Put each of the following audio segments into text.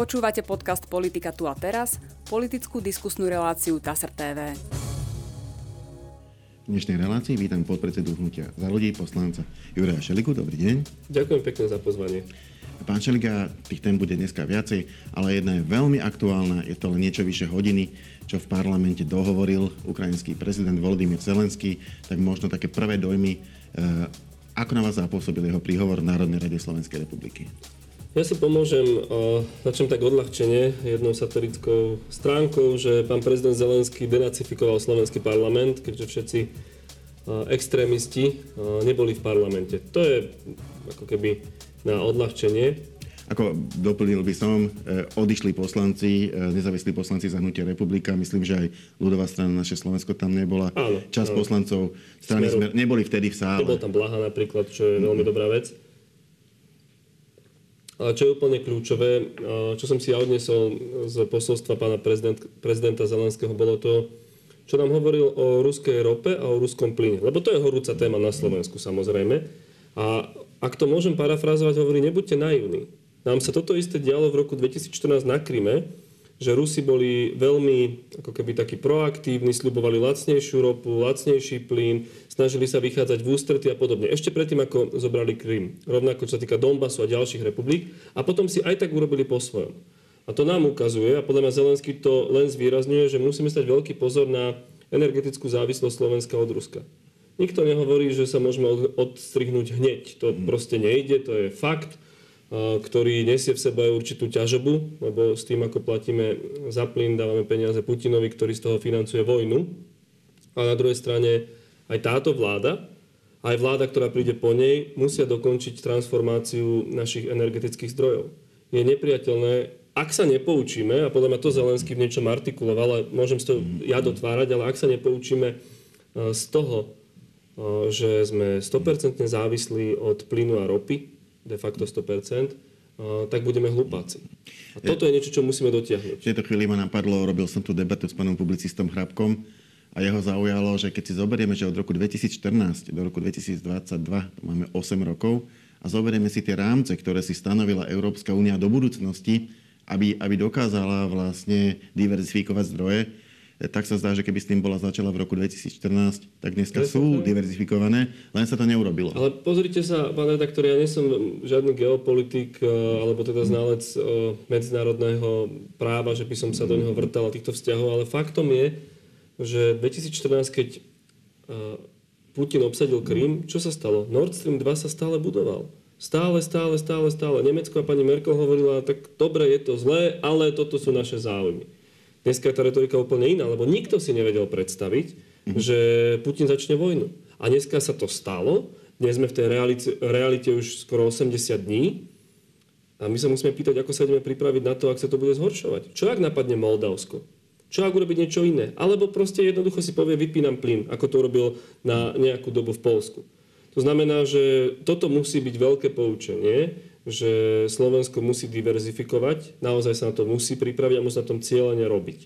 Počúvate podcast Politika tu a teraz, politickú diskusnú reláciu TASR TV. V dnešnej relácii vítam podpredsedu hnutia za ľudí, poslanca Juraja Šeliku. Dobrý deň. Ďakujem pekne za pozvanie. Pán Šeliga, tých tém bude dneska viacej, ale jedna je veľmi aktuálna, je to len niečo vyše hodiny, čo v parlamente dohovoril ukrajinský prezident Volodymyr Zelenský, tak možno také prvé dojmy, eh, ako na vás zapôsobil jeho príhovor v Národnej rade Slovenskej republiky? Ja si pomôžem, začnem tak odľahčenie jednou satirickou stránkou, že pán prezident Zelenský denacifikoval slovenský parlament, keďže všetci extrémisti neboli v parlamente. To je ako keby na odľahčenie. Ako doplnil by som, odišli poslanci, nezávislí poslanci za hnutie republika, myslím, že aj ľudová strana naše Slovensko tam nebola. Áno, Čas áno. poslancov strany Smeru. Smer neboli vtedy v sále. Nebol tam Blaha napríklad, čo je veľmi dobrá vec. Ale čo je úplne kľúčové, čo som si ja odnesol z posolstva pána prezident, prezidenta Zelenského, bolo to, čo nám hovoril o ruskej rope a o ruskom plyne. Lebo to je horúca téma na Slovensku samozrejme. A ak to môžem parafrázovať, hovorí, nebuďte naivní. Nám sa toto isté dialo v roku 2014 na Kryme, že Rusi boli veľmi ako keby takí proaktívni, slubovali lacnejšiu ropu, lacnejší plyn, snažili sa vychádzať v ústrety a podobne. Ešte predtým, ako zobrali Krym. Rovnako, čo sa týka Donbasu a ďalších republik. A potom si aj tak urobili po svojom. A to nám ukazuje, a podľa mňa Zelenský to len zvýrazňuje, že musíme stať veľký pozor na energetickú závislosť Slovenska od Ruska. Nikto nehovorí, že sa môžeme odstrihnúť hneď. To proste nejde, to je fakt ktorý nesie v sebe určitú ťažobu, lebo s tým, ako platíme za plyn, dávame peniaze Putinovi, ktorý z toho financuje vojnu. A na druhej strane aj táto vláda, aj vláda, ktorá príde po nej, musia dokončiť transformáciu našich energetických zdrojov. Je nepriateľné, ak sa nepoučíme, a podľa mňa to Zelenský v niečom artikuloval, ale môžem to ja dotvárať, ale ak sa nepoučíme z toho, že sme 100% závislí od plynu a ropy, de facto 100%, tak budeme hlupáci. A toto je niečo, čo musíme dotiahnuť. V tejto chvíli ma napadlo, robil som tu debatu s pánom publicistom Hrabkom a jeho zaujalo, že keď si zoberieme, že od roku 2014 do roku 2022 to máme 8 rokov a zoberieme si tie rámce, ktoré si stanovila Európska únia do budúcnosti, aby, aby dokázala vlastne diverzifikovať zdroje, tak sa zdá, že keby s tým bola začala v roku 2014, tak dneska sú diverzifikované, len sa to neurobilo. Ale pozrite sa, pán redaktor, ja nie som žiadny geopolitik e, alebo teda znalec e, medzinárodného práva, že by som sa do neho vrtal a týchto vzťahov, ale faktom je, že 2014, keď e, Putin obsadil Krym, čo sa stalo? Nord Stream 2 sa stále budoval. Stále, stále, stále, stále. Nemecko a pani Merkel hovorila, tak dobre, je to zlé, ale toto sú naše záujmy. Dneska je tá retorika úplne iná, lebo nikto si nevedel predstaviť, mm-hmm. že Putin začne vojnu. A dneska sa to stalo, dnes sme v tej realite, realite už skoro 80 dní a my sa musíme pýtať, ako sa ideme pripraviť na to, ak sa to bude zhoršovať. Čo ak napadne Moldavsko? Čo ak urobiť niečo iné? Alebo proste jednoducho si povie, vypínam plyn, ako to urobil na nejakú dobu v Polsku. To znamená, že toto musí byť veľké poučenie, že Slovensko musí diverzifikovať, naozaj sa na to musí pripraviť a musí na tom cieľene robiť.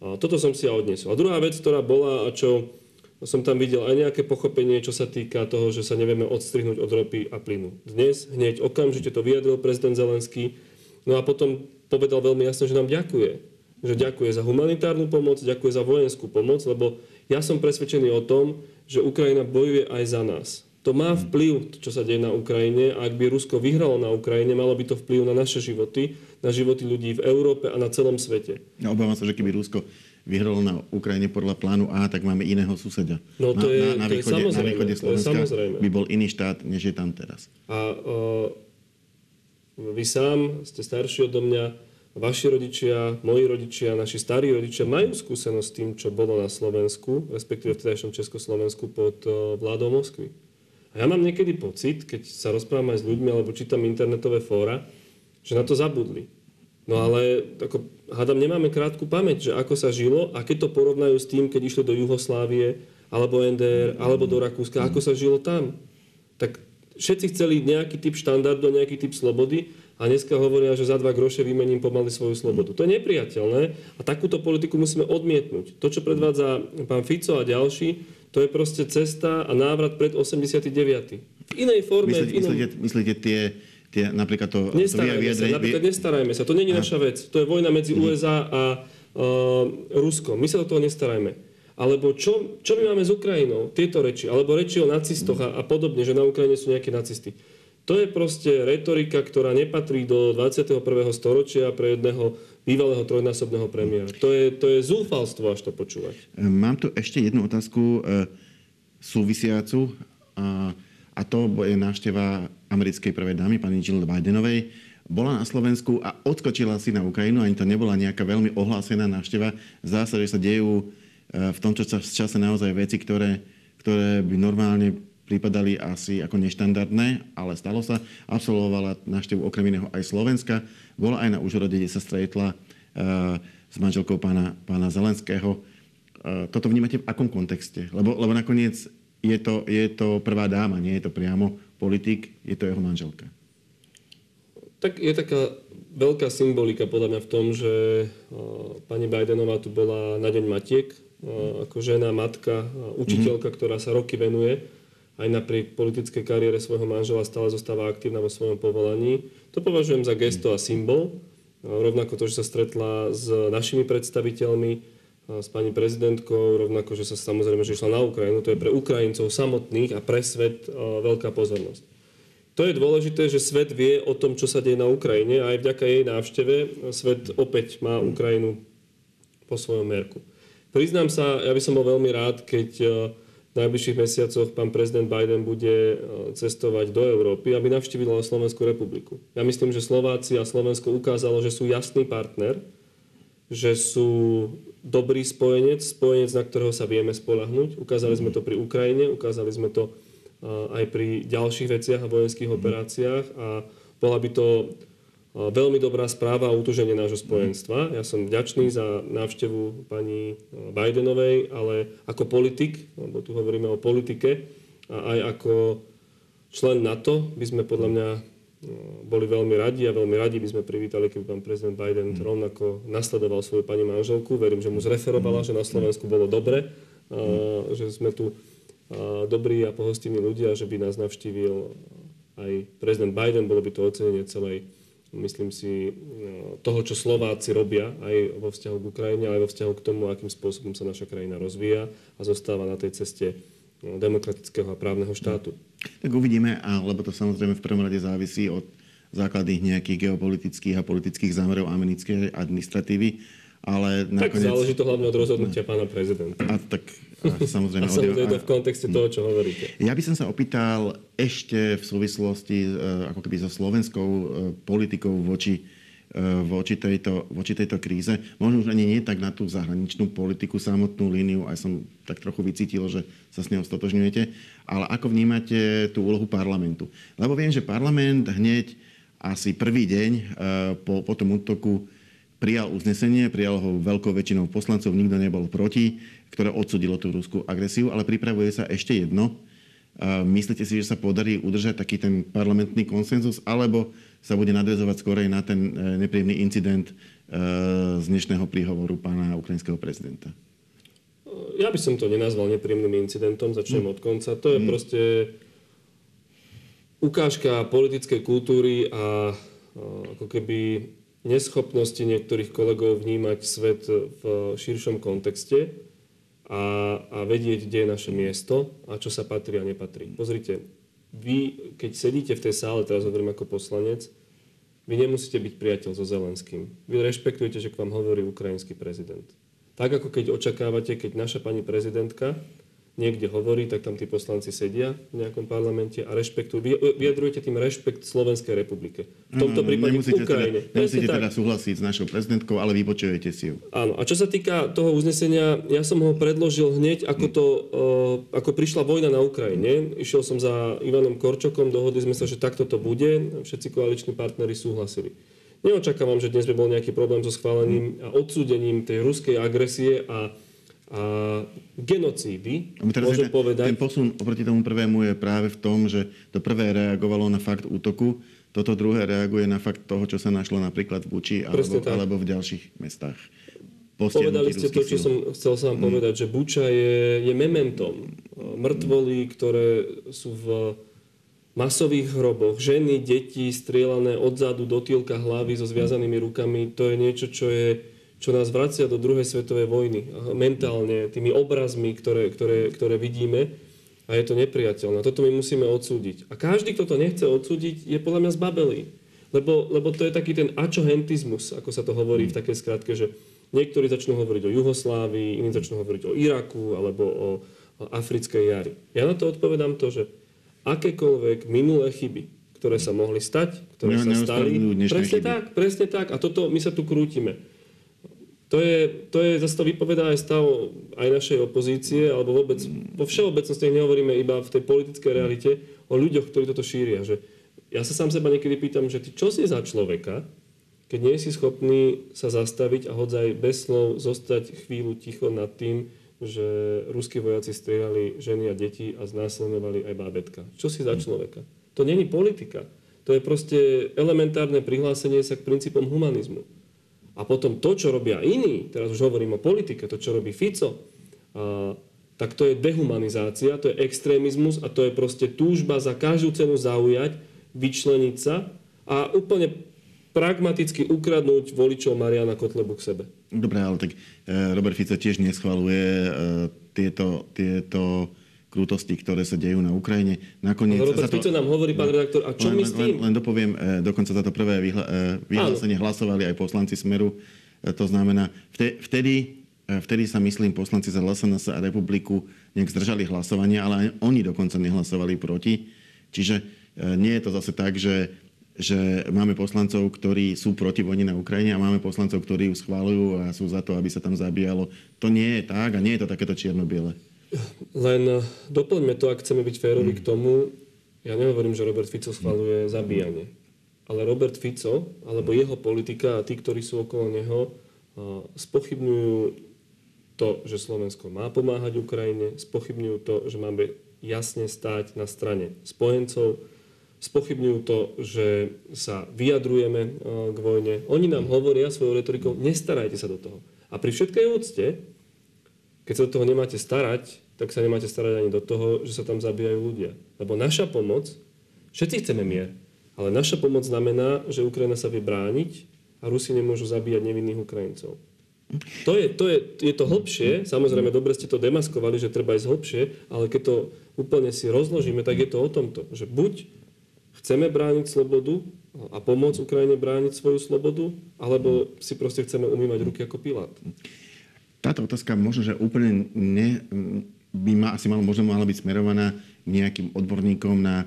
A toto som si ja odnesol. A druhá vec, ktorá bola a čo som tam videl aj nejaké pochopenie, čo sa týka toho, že sa nevieme odstrihnúť od ropy a plynu. Dnes, hneď okamžite to vyjadril prezident Zelenský, no a potom povedal veľmi jasne, že nám ďakuje. Že ďakuje za humanitárnu pomoc, ďakuje za vojenskú pomoc, lebo ja som presvedčený o tom, že Ukrajina bojuje aj za nás to má vplyv, čo sa deje na Ukrajine a ak by Rusko vyhralo na Ukrajine, malo by to vplyv na naše životy, na životy ľudí v Európe a na celom svete. Ja obávam sa, že keby Rusko vyhralo na Ukrajine podľa plánu A, tak máme iného suseda. No to je, na, na, na, východe, to je na východe Slovenska samozrejme. by bol iný štát, než je tam teraz. A uh, vy sám ste starší odo mňa, vaši rodičia, moji rodičia, naši starí rodičia majú skúsenosť s tým, čo bolo na Slovensku, respektíve v tedajšom Československu pod vládou Moskvy. A ja mám niekedy pocit, keď sa rozprávam aj s ľuďmi alebo čítam internetové fóra, že na to zabudli. No ale ako, hádam, nemáme krátku pamäť, že ako sa žilo a keď to porovnajú s tým, keď išli do Juhoslávie, alebo NDR, alebo do Rakúska, ako sa žilo tam. Tak všetci chceli nejaký typ štandardu, nejaký typ slobody a dneska hovoria, že za dva groše vymením pomaly svoju slobodu. To je nepriateľné a takúto politiku musíme odmietnúť. To, čo predvádza pán Fico a ďalší, to je proste cesta a návrat pred 89. V inej forme. Myslíte, inom... myslíte, myslíte tie tie, napríklad to... Nestarajme to sa, napríklad nestarajme sa. To je naša vec. To je vojna medzi mm. USA a uh, Ruskom. My sa do toho nestarajme. Alebo čo, čo my máme s Ukrajinou? Tieto reči. Alebo reči o nacistoch a, a podobne, že na Ukrajine sú nejaké nacisti. To je proste retorika, ktorá nepatrí do 21. storočia pre jedného bývalého trojnásobného premiéra. To je, to je zúfalstvo, až to počúvať. Mám tu ešte jednu otázku e, súvisiacu a, a to je návšteva americkej prvej dámy, pani Jill Bidenovej. Bola na Slovensku a odskočila si na Ukrajinu, ani to nebola nejaká veľmi ohlásená návšteva. Zdá sa, že sa dejú e, v tom čase naozaj veci, ktoré, ktoré by normálne pripadali asi ako neštandardné, ale stalo sa. Absolvovala návštevu okrem iného aj Slovenska. Bola aj na Užhorode, kde sa stretla uh, s manželkou pána, pána Zelenského. Uh, toto vnímate v akom kontexte? Lebo, lebo nakoniec je to, je to prvá dáma, nie je to priamo politik, je to jeho manželka. Tak je taká veľká symbolika podľa mňa v tom, že uh, pani Bidenová tu bola na Deň Matiek, ako žena, matka, učiteľka, mm-hmm. ktorá sa roky venuje aj napriek politickej kariére svojho manžela stále zostáva aktívna vo svojom povolaní. To považujem za gesto a symbol. Rovnako to, že sa stretla s našimi predstaviteľmi, s pani prezidentkou, rovnako, že sa samozrejme, že išla na Ukrajinu. To je pre Ukrajincov samotných a pre svet veľká pozornosť. To je dôležité, že svet vie o tom, čo sa deje na Ukrajine a aj vďaka jej návšteve svet opäť má Ukrajinu po svojom merku. Priznám sa, ja by som bol veľmi rád, keď v najbližších mesiacoch pán prezident Biden bude e, cestovať do Európy, aby navštívil Slovenskú republiku. Ja myslím, že Slováci a Slovensko ukázalo, že sú jasný partner, že sú dobrý spojenec, spojenec, na ktorého sa vieme spolahnuť. Ukázali sme to pri Ukrajine, ukázali sme to e, aj pri ďalších veciach a vojenských operáciách a bola by to veľmi dobrá správa o utuženie nášho spojenstva. Ja som vďačný za návštevu pani Bidenovej, ale ako politik, lebo tu hovoríme o politike, a aj ako člen NATO by sme podľa mňa boli veľmi radi a veľmi radi by sme privítali, keby pán prezident Biden mm. rovnako nasledoval svoju pani manželku. Verím, že mu zreferovala, že na Slovensku bolo dobre, že sme tu dobrí a pohostinní ľudia, že by nás navštívil aj prezident Biden. Bolo by to ocenenie celej myslím si, no, toho, čo Slováci robia aj vo vzťahu k Ukrajine, ale aj vo vzťahu k tomu, akým spôsobom sa naša krajina rozvíja a zostáva na tej ceste no, demokratického a právneho štátu. Tak uvidíme, lebo to samozrejme v prvom rade závisí od základných nejakých geopolitických a politických zámerov americkej administratívy ale nakoniec... Tak záleží to hlavne od rozhodnutia pána prezidenta. A tak a samozrejme... a samozrejme to v kontexte toho, čo hovoríte. Ja by som sa opýtal ešte v súvislosti e, ako keby so slovenskou e, politikou voči, e, voči, tejto, voči tejto kríze. Možno už ani nie tak na tú zahraničnú politiku, samotnú líniu, aj som tak trochu vycítil, že sa s ňou stotožňujete, ale ako vnímate tú úlohu parlamentu? Lebo viem, že parlament hneď asi prvý deň po, po tom útoku prijal uznesenie, prijal ho veľkou väčšinou poslancov, nikto nebol proti, ktoré odsudilo tú ruskú agresiu, ale pripravuje sa ešte jedno. Myslíte si, že sa podarí udržať taký ten parlamentný konsenzus, alebo sa bude nadvezovať skorej na ten e, nepríjemný incident e, z dnešného príhovoru pána ukrajinského prezidenta? Ja by som to nenazval nepríjemným incidentom, začnem mm. od konca. To je mm. proste ukážka politickej kultúry a ako keby neschopnosti niektorých kolegov vnímať svet v širšom kontexte a, a vedieť, kde je naše miesto a čo sa patrí a nepatrí. Pozrite, vy, keď sedíte v tej sále, teraz hovorím ako poslanec, vy nemusíte byť priateľ so Zelenským. Vy rešpektujete, že k vám hovorí ukrajinský prezident. Tak ako keď očakávate, keď naša pani prezidentka niekde hovorí, tak tam tí poslanci sedia v nejakom parlamente a rešpektujú. Vyjadrujete tým rešpekt Slovenskej republike. V tomto prípade nemusíte Ukrajine. Teda, nemusíte teda súhlasiť s našou prezidentkou, ale vypočujete si ju. Áno. A čo sa týka toho uznesenia, ja som ho predložil hneď, ako, to, uh, ako prišla vojna na Ukrajine. Išiel som za Ivanom Korčokom, dohodli sme sa, že takto to bude. Všetci koaliční partnery súhlasili. Neočakávam, že dnes by bol nejaký problém so schválením a odsúdením tej ruskej agresie a a genocídy, teraz môžem ten, povedať... Ten posun oproti tomu prvému je práve v tom, že to prvé reagovalo na fakt útoku, toto druhé reaguje na fakt toho, čo sa našlo napríklad v Buči alebo, alebo v ďalších mestách. Povedali ste to, čo som chcel sa vám hmm. povedať, že Buča je, je mementom. Mŕtvoly, ktoré sú v masových hroboch, ženy, deti strieľané odzadu do týlka hlavy so zviazanými rukami, to je niečo, čo, je, čo nás vracia do druhej svetovej vojny. Mentálne, tými obrazmi, ktoré, ktoré, ktoré vidíme. A je to nepriateľné. Toto my musíme odsúdiť. A každý, kto to nechce odsúdiť, je podľa mňa zbabelý. Lebo, lebo to je taký ten ačohentizmus, ako sa to hovorí v takej skratke, že niektorí začnú hovoriť o Juhoslávii, iní začnú hovoriť o Iraku alebo o, o africkej jari. Ja na to odpovedám to, že akékoľvek minulé chyby, ktoré sa mohli stať, ktoré ne, sa stali. Presne chyby. tak, presne tak. A toto my sa tu krútime. To je, to je, zase to vypovedá aj stav aj našej opozície, alebo vôbec, vo všeobecnosti nehovoríme iba v tej politickej realite o ľuďoch, ktorí toto šíria. Že ja sa sám seba niekedy pýtam, že ty čo si za človeka, keď nie si schopný sa zastaviť a hodzaj bez slov zostať chvíľu ticho nad tým, že ruskí vojaci strieľali ženy a deti a znásilňovali aj bábetka. Čo si za človeka? To není politika. To je proste elementárne prihlásenie sa k princípom humanizmu. A potom to, čo robia iní, teraz už hovorím o politike, to, čo robí Fico, a, tak to je dehumanizácia, to je extrémizmus a to je proste túžba za každú cenu zaujať, vyčleniť sa a úplne pragmaticky ukradnúť voličov Mariana Kotlebu k sebe. Dobre, ale tak e, Robert Fico tiež neschvaluje e, tieto, tieto krútosti, ktoré sa dejú na Ukrajine. Nakoniec Robert to... Fico nám hovorí, pán redaktor, a čo len, my s tým? Len, len dopoviem, e, dokonca za to prvé vyhla, e, vyhlásenie Áno. hlasovali aj poslanci Smeru. E, to znamená, vtedy, vtedy sa myslím, poslanci za LSNS a republiku nejak zdržali hlasovania, ale aj oni dokonca nehlasovali proti. Čiže nie je to zase tak, že že máme poslancov, ktorí sú proti vojne na Ukrajine a máme poslancov, ktorí ju schválujú a sú za to, aby sa tam zabíjalo. To nie je tak a nie je to takéto čierno-biele. Len eh, doplňme to, ak chceme byť férovi mm. k tomu. Ja nehovorím, že Robert Fico schvaluje zabíjanie. Ale Robert Fico, alebo jeho politika a tí, ktorí sú okolo neho, eh, spochybňujú to, že Slovensko má pomáhať Ukrajine, spochybňujú to, že máme jasne stáť na strane spojencov, spochybňujú to, že sa vyjadrujeme eh, k vojne. Oni nám hovoria svojou retorikou, nestarajte sa do toho. A pri všetkej úcte, keď sa do toho nemáte starať, tak sa nemáte starať ani do toho, že sa tam zabíjajú ľudia. Lebo naša pomoc, všetci chceme mier, ale naša pomoc znamená, že Ukrajina sa vie brániť a Rusi nemôžu zabíjať nevinných Ukrajincov. To je, to je, je to hlbšie, samozrejme, dobre ste to demaskovali, že treba ísť hlbšie, ale keď to úplne si rozložíme, tak je to o tomto, že buď chceme brániť slobodu a pomôcť Ukrajine brániť svoju slobodu, alebo si proste chceme umývať ruky ako Pilát. Táto otázka možno, že úplne ne, by ma, asi mal, možno mala byť smerovaná nejakým odborníkom na,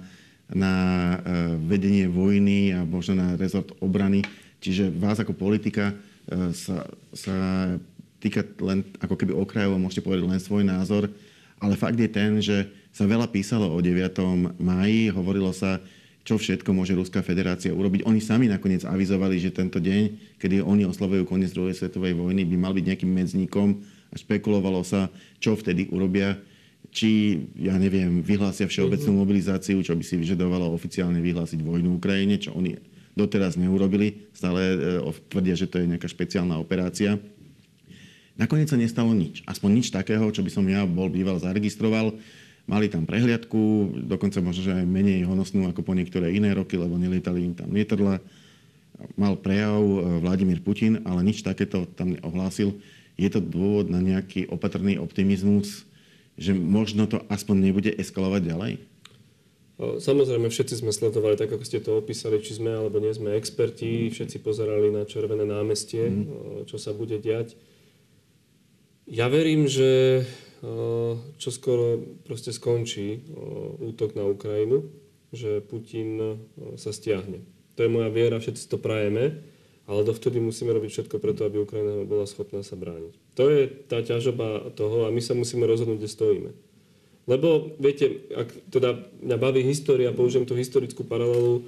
na uh, vedenie vojny a možno na rezort obrany. Čiže vás ako politika uh, sa, sa týka len ako keby okrajovo, môžete povedať len svoj názor, ale fakt je ten, že sa veľa písalo o 9. máji, hovorilo sa, čo všetko môže Ruská federácia urobiť. Oni sami nakoniec avizovali, že tento deň, kedy oni oslavujú koniec druhej svetovej vojny, by mal byť nejakým medzníkom a špekulovalo sa, čo vtedy urobia. Či, ja neviem, vyhlásia všeobecnú mhm. mobilizáciu, čo by si vyžadovalo oficiálne vyhlásiť vojnu Ukrajine, čo oni doteraz neurobili. Stále e, tvrdia, že to je nejaká špeciálna operácia. Nakoniec sa nestalo nič. Aspoň nič takého, čo by som ja bol býval zaregistroval. Mali tam prehliadku, dokonca možno, že aj menej honosnú ako po niektoré iné roky, lebo nelietali im tam lietadla. Mal prejav e, Vladimír Putin, ale nič takéto tam neohlásil. Je to dôvod na nejaký opatrný optimizmus, že možno to aspoň nebude eskalovať ďalej? Samozrejme, všetci sme sledovali, tak ako ste to opísali, či sme alebo nie sme experti, všetci pozerali na Červené námestie, mm. čo sa bude diať. Ja verím, že čo skoro proste skončí útok na Ukrajinu, že Putin sa stiahne. To je moja viera, všetci to prajeme, ale dovtedy musíme robiť všetko preto, aby Ukrajina bola schopná sa brániť. To je tá ťažoba toho a my sa musíme rozhodnúť, kde stojíme. Lebo, viete, ak teda mňa baví história, použijem tú historickú paralelu,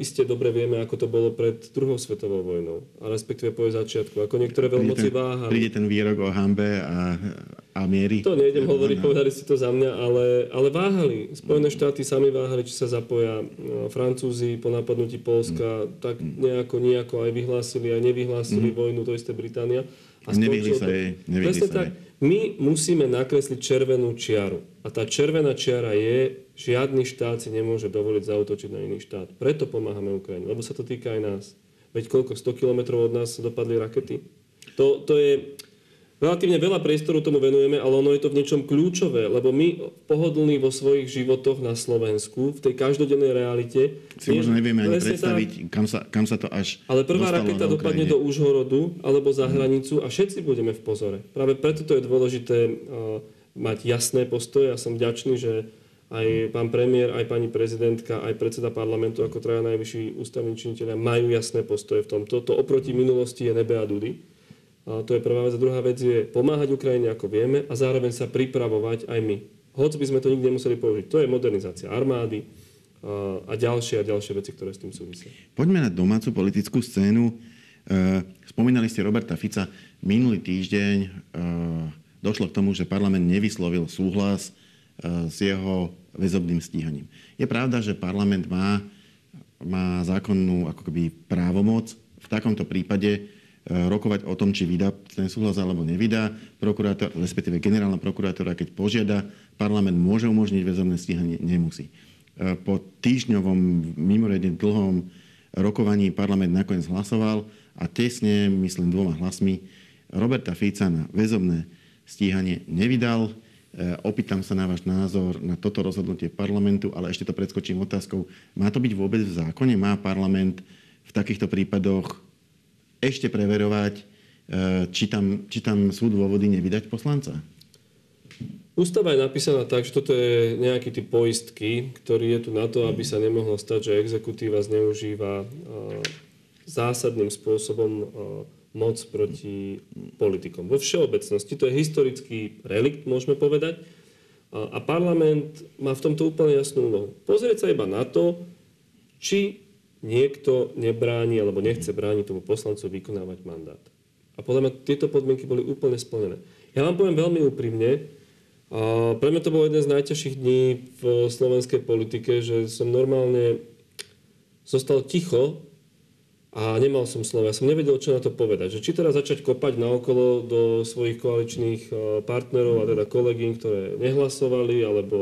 iste dobre vieme, ako to bolo pred druhou svetovou vojnou. A respektíve po začiatku. Ako niektoré veľmoci váhali. Príde ten výrok o hambe a, a miery. To nejdem ja, hovoriť, povedali si to za mňa, ale, ale váhali. Spojené štáty sami váhali, či sa zapoja. No, Francúzi po napadnutí Polska mm. tak nejako, nejako aj vyhlásili, aj nevyhlásili mm. vojnu, to isté Británia. A nevyhli sa jej. Nevyhli sa tak. My musíme nakresliť červenú čiaru. A tá červená čiara je, žiadny štát si nemôže dovoliť zautočiť na iný štát. Preto pomáhame Ukrajine, lebo sa to týka aj nás. Veď koľko, 100 kilometrov od nás dopadli rakety? To, to je, relatívne veľa priestoru tomu venujeme, ale ono je to v niečom kľúčové, lebo my pohodlní vo svojich životoch na Slovensku, v tej každodennej realite... Si možno nevieme ani predstaviť, tak, kam, sa, kam sa to až Ale prvá raketa dopadne do Užhorodu alebo za hranicu a všetci budeme v pozore. Práve preto to je dôležité uh, mať jasné postoje. Ja som vďačný, že aj pán premiér, aj pani prezidentka, aj predseda parlamentu ako traja najvyšší ústavní činiteľia majú jasné postoje v tomto. To oproti minulosti je nebe a dudy. To je prvá vec. A druhá vec je pomáhať Ukrajine, ako vieme, a zároveň sa pripravovať aj my. Hoď by sme to nikdy nemuseli použiť. To je modernizácia armády a ďalšie a ďalšie veci, ktoré s tým súvisia. Poďme na domácu politickú scénu. E, spomínali ste Roberta Fica. Minulý týždeň e, došlo k tomu, že parlament nevyslovil súhlas e, s jeho väzobným stíhaním. Je pravda, že parlament má, má zákonnú ako keby právomoc v takomto prípade rokovať o tom, či vydá ten súhlas alebo nevydá. Prokurátor, respektíve generálna prokurátora, keď požiada, parlament môže umožniť väzobné stíhanie, nemusí. Eh, po týždňovom mimoriadne dlhom rokovaní parlament nakoniec hlasoval a tesne, myslím dvoma hlasmi, Roberta Fica na väzobné stíhanie nevydal. Eh, opýtam sa na váš názor na toto rozhodnutie parlamentu, ale ešte to predskočím otázkou. Má to byť vôbec v zákone? Má parlament v takýchto prípadoch ešte preverovať, e, či tam, či tam sú dôvody nevydať poslanca? Ústava je napísaná tak, že toto je nejaký typ poistky, ktorý je tu na to, aby sa nemohlo stať, že exekutíva zneužíva e, zásadným spôsobom e, moc proti politikom. Vo všeobecnosti to je historický relikt, môžeme povedať. A parlament má v tomto úplne jasnú úlohu. Pozrieť sa iba na to, či niekto nebráni alebo nechce brániť tomu poslancu vykonávať mandát. A podľa mňa tieto podmienky boli úplne splnené. Ja vám poviem veľmi úprimne, a pre mňa to bolo jeden z najťažších dní v slovenskej politike, že som normálne zostal ticho a nemal som slovo. Ja som nevedel, čo na to povedať. Že či teda začať kopať naokolo do svojich koaličných partnerov a teda kolegín, ktoré nehlasovali, alebo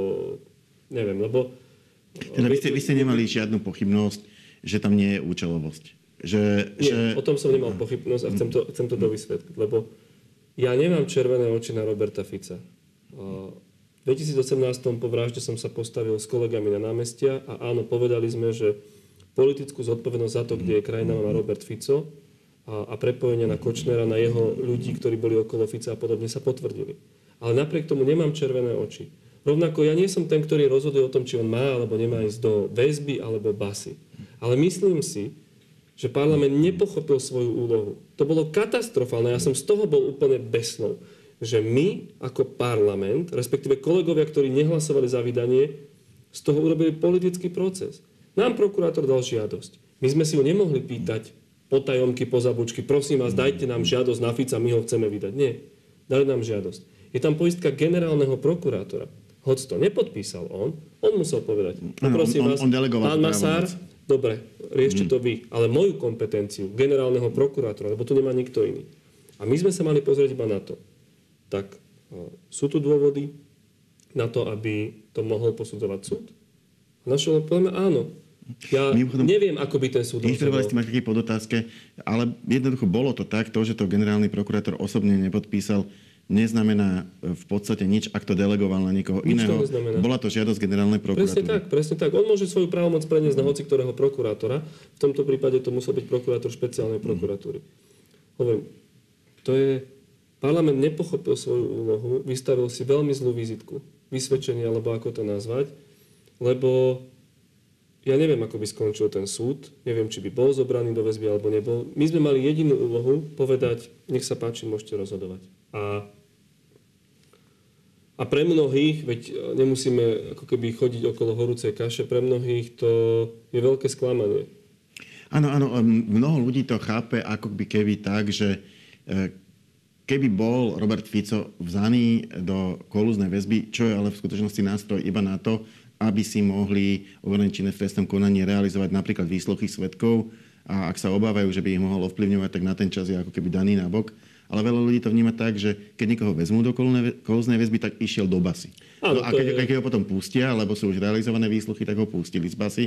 neviem, lebo... Teda vy ste, vy ste nemali žiadnu pochybnosť, že tam nie je účelovosť. Že, nie, že... o tom som nemal pochybnosť a chcem to, chcem to dovysvetliť, lebo ja nemám červené oči na Roberta Fica. V 2018 po vražde som sa postavil s kolegami na námestia a áno, povedali sme, že politickú zodpovednosť za to, kde je krajina, má Robert Fico a, a prepojenia na Kočnera, na jeho ľudí, ktorí boli okolo Fica a podobne, sa potvrdili. Ale napriek tomu nemám červené oči. Rovnako ja nie som ten, ktorý rozhoduje o tom, či on má alebo nemá ísť do väzby alebo basy. Ale myslím si, že parlament nepochopil svoju úlohu. To bolo katastrofálne. Ja som z toho bol úplne besnou. Že my ako parlament, respektíve kolegovia, ktorí nehlasovali za vydanie, z toho urobili politický proces. Nám prokurátor dal žiadosť. My sme si ho nemohli pýtať potajomky, pozabučky, prosím vás, dajte nám žiadosť na Fica, my ho chceme vydať. Nie. Dali nám žiadosť. Je tam poistka generálneho prokurátora hoď to nepodpísal on, on musel povedať, prosím vás, on, on pán Masár, dobre, riešte mm. to vy, ale moju kompetenciu generálneho prokurátora, lebo tu nemá nikto iný. A my sme sa mali pozrieť iba na to. Tak sú tu dôvody na to, aby to mohol posudzovať súd? Našou povieme áno. Ja Mimochodom, neviem, ako by ten súd Inšpirovali ste ma také podotázke, ale jednoducho bolo to tak, to, že to generálny prokurátor osobne nepodpísal, neznamená e, v podstate nič, ak to delegoval na niekoho nič iného. To Bola to žiadosť generálnej prokuratúry. Presne tak, presne tak. On môže svoju právomoc preniesť na hoci ktorého prokurátora. V tomto prípade to musel byť prokurátor špeciálnej mhm. prokuratúry. Mm. Hovorím, to je... Parlament nepochopil svoju úlohu, vystavil si veľmi zlú vizitku, vysvedčenie, alebo ako to nazvať, lebo ja neviem, ako by skončil ten súd, neviem, či by bol zobraný do väzby alebo nebol. My sme mali jedinú úlohu povedať, nech sa páči, môžete rozhodovať. A, a pre mnohých, veď e, nemusíme ako keby chodiť okolo horúcej kaše, pre mnohých to je veľké sklamanie. Áno, áno, mnoho ľudí to chápe ako by keby tak, že e, keby bol Robert Fico vzaný do kolúznej väzby, čo je ale v skutočnosti nástroj iba na to, aby si mohli obrnenčine v trestnom konaní realizovať napríklad výsluchy svetkov a ak sa obávajú, že by ich mohol ovplyvňovať, tak na ten čas je ako keby daný na bok ale veľa ľudí to vníma tak, že keď niekoho vezmú do kolúznej väzby, tak išiel do basy. Áno, no a keď, je- keď ho potom pustia, lebo sú už realizované výsluchy, tak ho pustili z basy.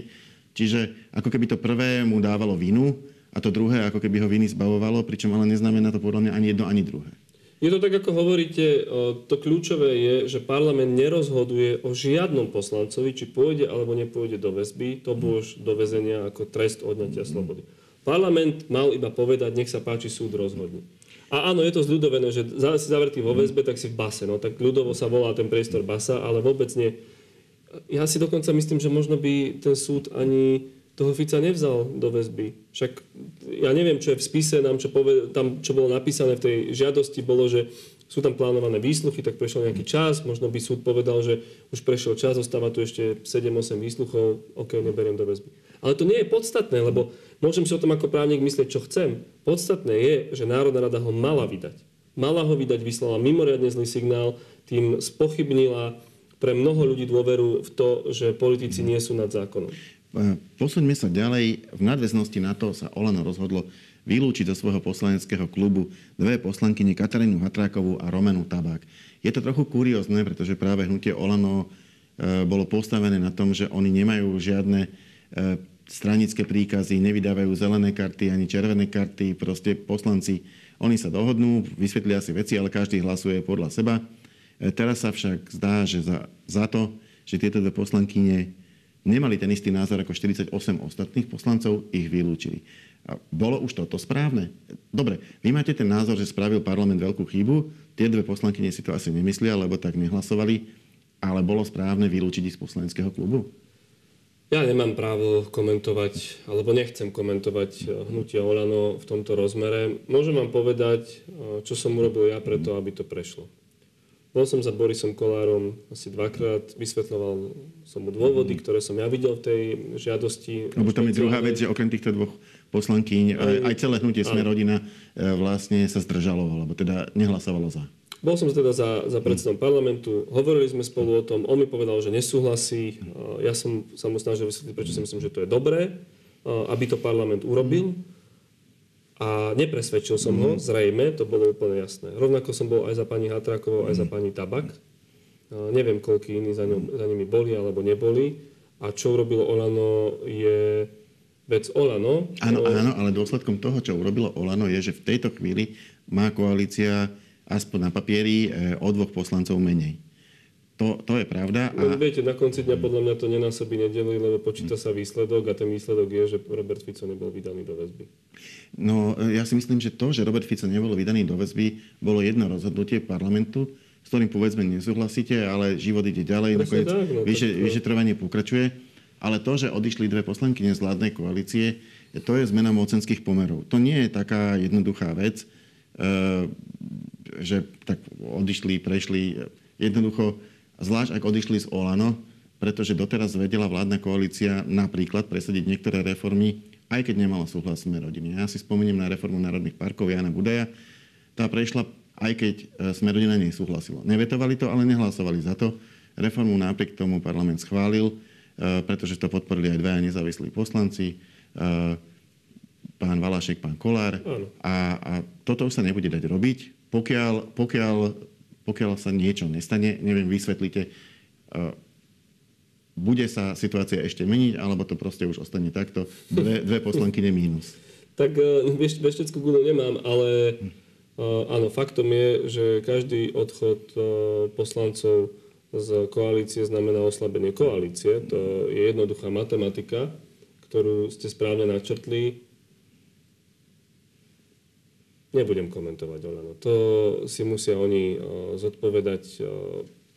Čiže ako keby to prvé mu dávalo vinu a to druhé ako keby ho viny zbavovalo, pričom ale neznamená to podľa mňa ani jedno, ani druhé. Je to tak, ako hovoríte, to kľúčové je, že parlament nerozhoduje o žiadnom poslancovi, či pôjde alebo nepôjde do väzby, to už do väzenia ako trest odňatia slobody. Parlament mal iba povedať, nech sa páči, súd rozhodne. A áno, je to zľudovené, že si zavretý vo väzbe, tak si v base. No tak ľudovo sa volá ten priestor basa, ale vôbec nie. Ja si dokonca myslím, že možno by ten súd ani toho Fica nevzal do väzby. Však ja neviem, čo je v spise, nám čo poved- tam, čo bolo napísané v tej žiadosti, bolo, že sú tam plánované výsluchy, tak prešiel nejaký čas, možno by súd povedal, že už prešiel čas, zostáva tu ešte 7-8 výsluchov, ok, neberiem do väzby. Ale to nie je podstatné, lebo môžem si o tom ako právnik myslieť, čo chcem. Podstatné je, že Národná rada ho mala vydať. Mala ho vydať, vyslala mimoriadne zlý signál, tým spochybnila pre mnoho ľudí dôveru v to, že politici nie sú nad zákonom. E, Posuňme sa ďalej. V nadväznosti na to sa Olano rozhodlo vylúčiť zo svojho poslaneckého klubu dve poslankyne Katarínu Hatrákovú a Romenu Tabák. Je to trochu kuriózne, pretože práve hnutie Olano e, bolo postavené na tom, že oni nemajú žiadne e, stranické príkazy, nevydávajú zelené karty ani červené karty, proste poslanci, oni sa dohodnú, vysvetlia si veci, ale každý hlasuje podľa seba. E, Teraz sa však zdá, že za, za to, že tieto dve poslankyne nemali ten istý názor ako 48 ostatných poslancov, ich vylúčili. A bolo už toto správne? Dobre, vy máte ten názor, že spravil parlament veľkú chybu, tie dve poslankyne si to asi nemyslia, lebo tak nehlasovali, ale bolo správne vylúčiť ich z poslaneckého klubu? Ja nemám právo komentovať, alebo nechcem komentovať eh, hnutie Olano v tomto rozmere. Môžem vám povedať, eh, čo som urobil ja preto, aby to prešlo. Bol som za Borisom Kolárom asi dvakrát, vysvetľoval som mu dôvody, ktoré som ja videl v tej žiadosti. Lebo tam je druhá vec, že okrem týchto dvoch poslankyň, aj, aj celé hnutie Sme rodina vlastne sa zdržalo, alebo teda nehlasovalo za. Bol som teda za, za predsedom parlamentu, hovorili sme spolu o tom, on mi povedal, že nesúhlasí, ja som sa mu snažil vysvetliť, prečo si myslím, že to je dobré, aby to parlament urobil. A nepresvedčil som ho, zrejme, to bolo úplne jasné. Rovnako som bol aj za pani Hatrakovou, aj za pani Tabak. Neviem, koľko iní za, ňom, za nimi boli alebo neboli. A čo urobilo Olano je vec Olano. Áno, O- áno, ale dôsledkom toho, čo urobilo Olano, je, že v tejto chvíli má koalícia aspoň na papieri e, o dvoch poslancov menej. To, to je pravda. A, viete, na konci dňa podľa mňa to nenásobí nedeli, lebo počíta sa výsledok a ten výsledok je, že Robert Fico nebol vydaný do väzby. no, e, ja si myslím, že to, že Robert Fico nebol vydaný do väzby, bolo jedno rozhodnutie parlamentu, s ktorým povedzme nesúhlasíte, ale život ide ďalej, Presne nakoniec tak, no, vyše, to- vyšetrovanie pokračuje. Ale to, že odišli dve poslankyne z vládnej koalície, to je zmena mocenských pomerov. To nie je taká jednoduchá vec, e, že tak odišli, prešli. Jednoducho, zvlášť ak odišli z Olano, pretože doteraz vedela vládna koalícia napríklad presadiť niektoré reformy, aj keď nemala súhlas sme rodiny. Ja si spomeniem na reformu národných parkov Jana Budaja. Tá prešla, aj keď e, sme rodina nesúhlasila. Nevetovali to, ale nehlasovali za to. Reformu napriek tomu parlament schválil, e, pretože to podporili aj dvaja nezávislí poslanci, e, pán Valašek, pán Kolár. Áno. A, a toto už sa nebude dať robiť, pokiaľ, pokiaľ, pokiaľ sa niečo nestane, neviem, vysvetlite, e, bude sa situácia ešte meniť, alebo to proste už ostane takto, dve, dve poslankyne mínus. Tak e, vieš, vešteckú gulu nemám, ale e, áno, faktom je, že každý odchod poslancov z koalície znamená oslabenie koalície. To je jednoduchá matematika, ktorú ste správne načrtli. Nebudem komentovať, Olano. To si musia oni e, zodpovedať e,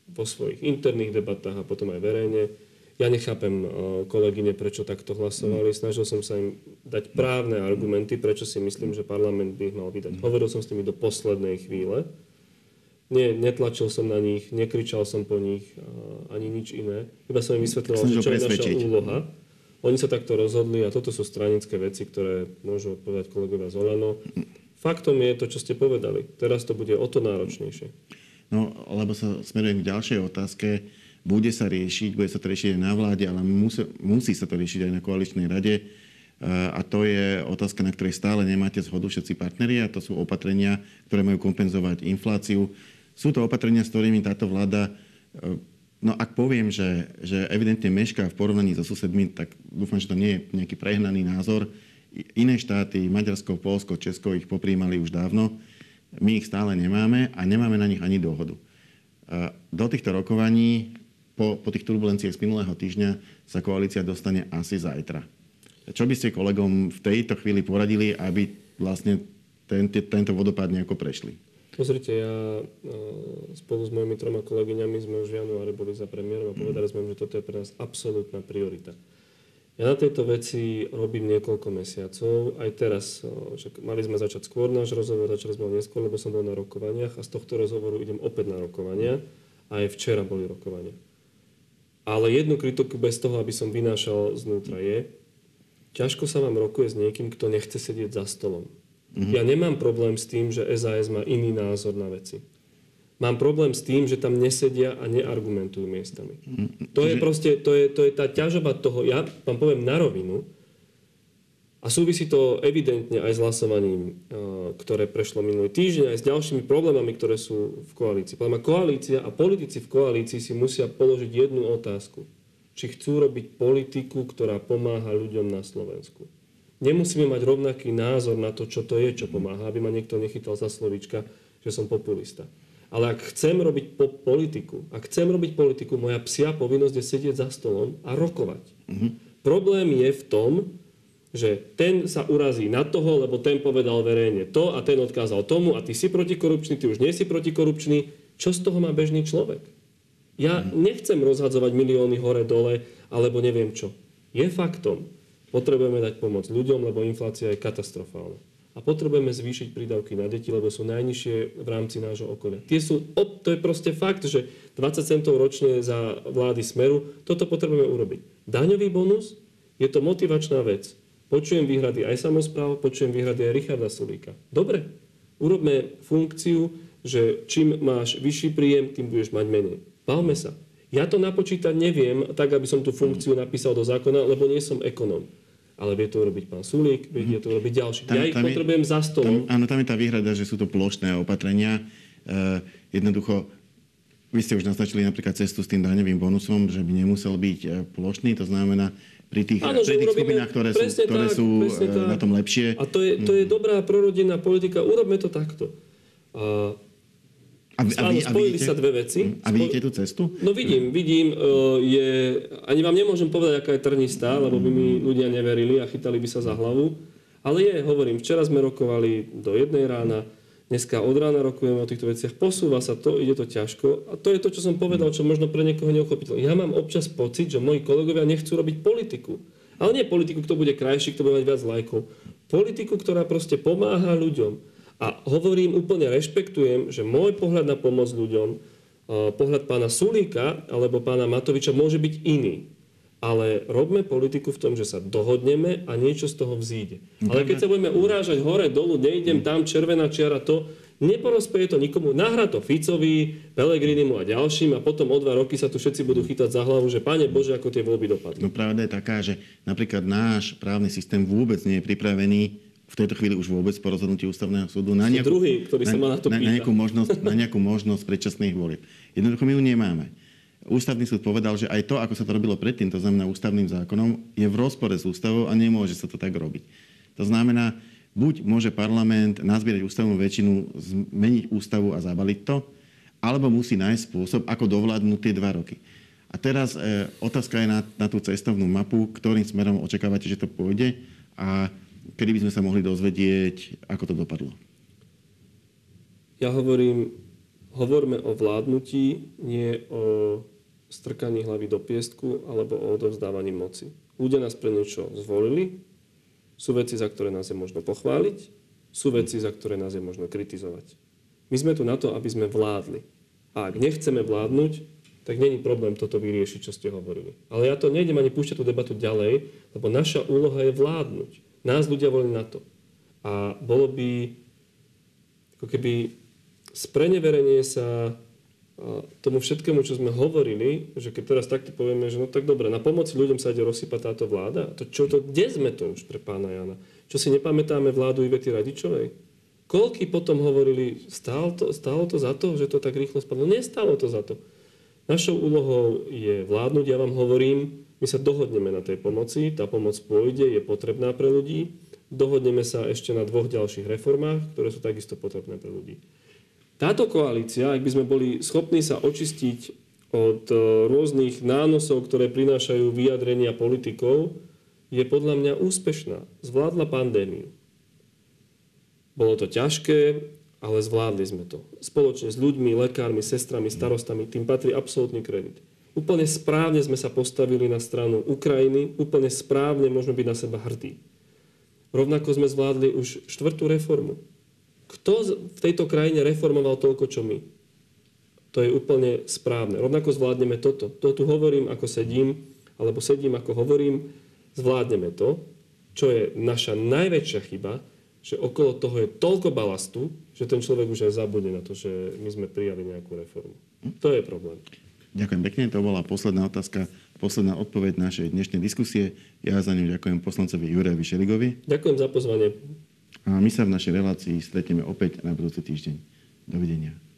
vo svojich interných debatách a potom aj verejne. Ja nechápem e, kolegyne, prečo takto hlasovali. Snažil som sa im dať právne argumenty, prečo si myslím, že parlament by ich mal vydať. Hovoril som s nimi do poslednej chvíle. Nie, netlačil som na nich, nekričal som po nich, ani nič iné. Iba som im vysvetloval, že čo je naša úloha. Oni sa takto rozhodli a toto sú stranické veci, ktoré môžu odpovedať kolegovia z Olano. Faktom je to, čo ste povedali. Teraz to bude o to náročnejšie. No, lebo sa smerujem k ďalšej otázke. Bude sa riešiť, bude sa to riešiť aj na vláde, ale musí, musí sa to riešiť aj na koaličnej rade. a to je otázka, na ktorej stále nemáte zhodu všetci partneri a to sú opatrenia, ktoré majú kompenzovať infláciu. Sú to opatrenia, s ktorými táto vláda, e, no ak poviem, že, že evidentne mešká v porovnaní so susedmi, tak dúfam, že to nie je nejaký prehnaný názor. Iné štáty, Maďarsko, Polsko, Česko ich popríjmali už dávno. My ich stále nemáme a nemáme na nich ani dohodu. Do týchto rokovaní po, po tých turbulenciách z minulého týždňa sa koalícia dostane asi zajtra čo by ste kolegom v tejto chvíli poradili, aby vlastne ten, tento vodopád nejako prešli? Pozrite, ja e, spolu s mojimi troma kolegyňami sme už v januári boli za premiérom a povedali sme, že toto je pre nás absolútna priorita. Ja na tejto veci robím niekoľko mesiacov. Aj teraz, že mali sme začať skôr náš rozhovor, začali sme ho neskôr, lebo som bol na rokovaniach a z tohto rozhovoru idem opäť na rokovania. A aj včera boli rokovania. Ale jednu kritiku bez toho, aby som vynášal znútra je, ťažko sa vám rokuje s niekým, kto nechce sedieť za stolom. Mm-hmm. Ja nemám problém s tým, že SAS má iný názor na veci. Mám problém s tým, že tam nesedia a neargumentujú miestami. Mm-hmm. To je proste, to je, to je tá ťažoba toho, ja vám poviem na rovinu, a súvisí to evidentne aj s hlasovaním, eh, ktoré prešlo minulý týždeň, aj s ďalšími problémami, ktoré sú v koalícii. Podľa koalícia a politici v koalícii si musia položiť jednu otázku či chcú robiť politiku, ktorá pomáha ľuďom na Slovensku. Nemusíme mať rovnaký názor na to, čo to je, čo pomáha, aby ma niekto nechytal za slovička, že som populista. Ale ak chcem robiť po- politiku, ak chcem robiť politiku, moja psia povinnosť je sedieť za stolom a rokovať. Mm-hmm. Problém je v tom, že ten sa urazí na toho, lebo ten povedal verejne to a ten odkázal tomu a ty si protikorupčný, ty už nie si protikorupčný. Čo z toho má bežný človek? Ja nechcem rozhadzovať milióny hore-dole, alebo neviem čo. Je faktom, potrebujeme dať pomoc ľuďom, lebo inflácia je katastrofálna. A potrebujeme zvýšiť prídavky na deti, lebo sú najnižšie v rámci nášho okolia. Tie sú, to je proste fakt, že 20 centov ročne za vlády Smeru, toto potrebujeme urobiť. Daňový bonus je to motivačná vec. Počujem výhrady aj samozpráv, počujem výhrady aj Richarda Sulíka. Dobre, urobme funkciu, že čím máš vyšší príjem, tým budeš mať menej. Bavme sa. Ja to napočítať neviem, tak aby som tú funkciu napísal do zákona, lebo nie som ekonóm. Ale vie to urobiť pán Sulík, vie to urobiť ďalší. Tam, ja ich potrebujem je, za stolom. Tam, áno, tam je tá výhrada, že sú to plošné opatrenia. E, jednoducho, vy ste už naznačili napríklad cestu s tým daňovým bonusom, že by nemusel byť e, plošný, to znamená pri tých, Áno, pri tých skupinách, ktoré sú, ktoré tak, sú e, na tom lepšie. A to je, to je mm. dobrá prorodinná politika, urobme to takto. A a, vy, a, vy, Áno, spojili a vidíte, sa dve veci. A vidíte tú cestu? No vidím, vidím. E, je, ani vám nemôžem povedať, aká je trnistá, lebo by mi ľudia neverili a chytali by sa za hlavu. Ale je, hovorím, včera sme rokovali do jednej rána, dneska od rána rokujeme o týchto veciach, posúva sa to, ide to ťažko. A to je to, čo som povedal, čo možno pre niekoho neuchopiteľné. Ja mám občas pocit, že moji kolegovia nechcú robiť politiku. Ale nie politiku, kto bude krajší, kto bude mať viac lajkov. Politiku, ktorá proste pomáha ľuďom a hovorím úplne, rešpektujem, že môj pohľad na pomoc ľuďom, pohľad pána Sulíka alebo pána Matoviča môže byť iný. Ale robme politiku v tom, že sa dohodneme a niečo z toho vzíde. Ale keď sa budeme urážať hore, dolu, nejdem tam, červená čiara, to neporozpeje to nikomu. Nahrá to Ficovi, Pelegrinimu a ďalším a potom o dva roky sa tu všetci budú chytať za hlavu, že pane Bože, ako tie voľby dopadli. No pravda je taká, že napríklad náš právny systém vôbec nie je pripravený v tejto chvíli už vôbec po rozhodnutí ústavného súdu na nejakú, druhý, ktorý na, sa ma na, to na, na, nejakú možnosť, na nejakú možnosť predčasných volieb. Jednoducho my ju nemáme. Ústavný súd povedal, že aj to, ako sa to robilo predtým, to znamená ústavným zákonom, je v rozpore s ústavou a nemôže sa to tak robiť. To znamená, buď môže parlament nazbierať ústavnú väčšinu, zmeniť ústavu a zabaliť to, alebo musí nájsť spôsob, ako dovládnuť tie dva roky. A teraz e, otázka je na, na tú cestovnú mapu, ktorým smerom očakávate, že to pôjde a kedy by sme sa mohli dozvedieť, ako to dopadlo? Ja hovorím, hovorme o vládnutí, nie o strkaní hlavy do piestku alebo o odovzdávaní moci. Ľudia nás pre niečo zvolili, sú veci, za ktoré nás je možno pochváliť, sú veci, za ktoré nás je možno kritizovať. My sme tu na to, aby sme vládli. A ak nechceme vládnuť, tak není problém toto vyriešiť, čo ste hovorili. Ale ja to nejdem ani púšťať tú debatu ďalej, lebo naša úloha je vládnuť. Nás ľudia volili na to. A bolo by ako keby spreneverenie sa tomu všetkému, čo sme hovorili, že keď teraz takto povieme, že no tak dobre, na pomoc ľuďom sa ide rozsypať táto vláda, to čo to, kde sme to už pre pána Jana? Čo si nepamätáme vládu Ivety Radičovej? Koľky potom hovorili, stálo to, stálo to za to, že to tak rýchlo spadlo? Nestalo to za to. Našou úlohou je vládnuť, ja vám hovorím, my sa dohodneme na tej pomoci, tá pomoc pôjde, je potrebná pre ľudí, dohodneme sa ešte na dvoch ďalších reformách, ktoré sú takisto potrebné pre ľudí. Táto koalícia, ak by sme boli schopní sa očistiť od e, rôznych nánosov, ktoré prinášajú vyjadrenia politikov, je podľa mňa úspešná. Zvládla pandémiu. Bolo to ťažké, ale zvládli sme to. Spoločne s ľuďmi, lekármi, sestrami, starostami, tým patrí absolútny kredit. Úplne správne sme sa postavili na stranu Ukrajiny, úplne správne môžeme byť na seba hrdí. Rovnako sme zvládli už štvrtú reformu. Kto v tejto krajine reformoval toľko, čo my? To je úplne správne. Rovnako zvládneme toto. To tu hovorím, ako sedím, alebo sedím, ako hovorím. Zvládneme to, čo je naša najväčšia chyba, že okolo toho je toľko balastu, že ten človek už aj zabudne na to, že my sme prijali nejakú reformu. To je problém. Ďakujem pekne, to bola posledná otázka, posledná odpoveď našej dnešnej diskusie. Ja za ňu ďakujem poslancovi Jurejovi Šeligovi. Ďakujem za pozvanie. A my sa v našej relácii stretneme opäť na budúci týždeň. Dovidenia.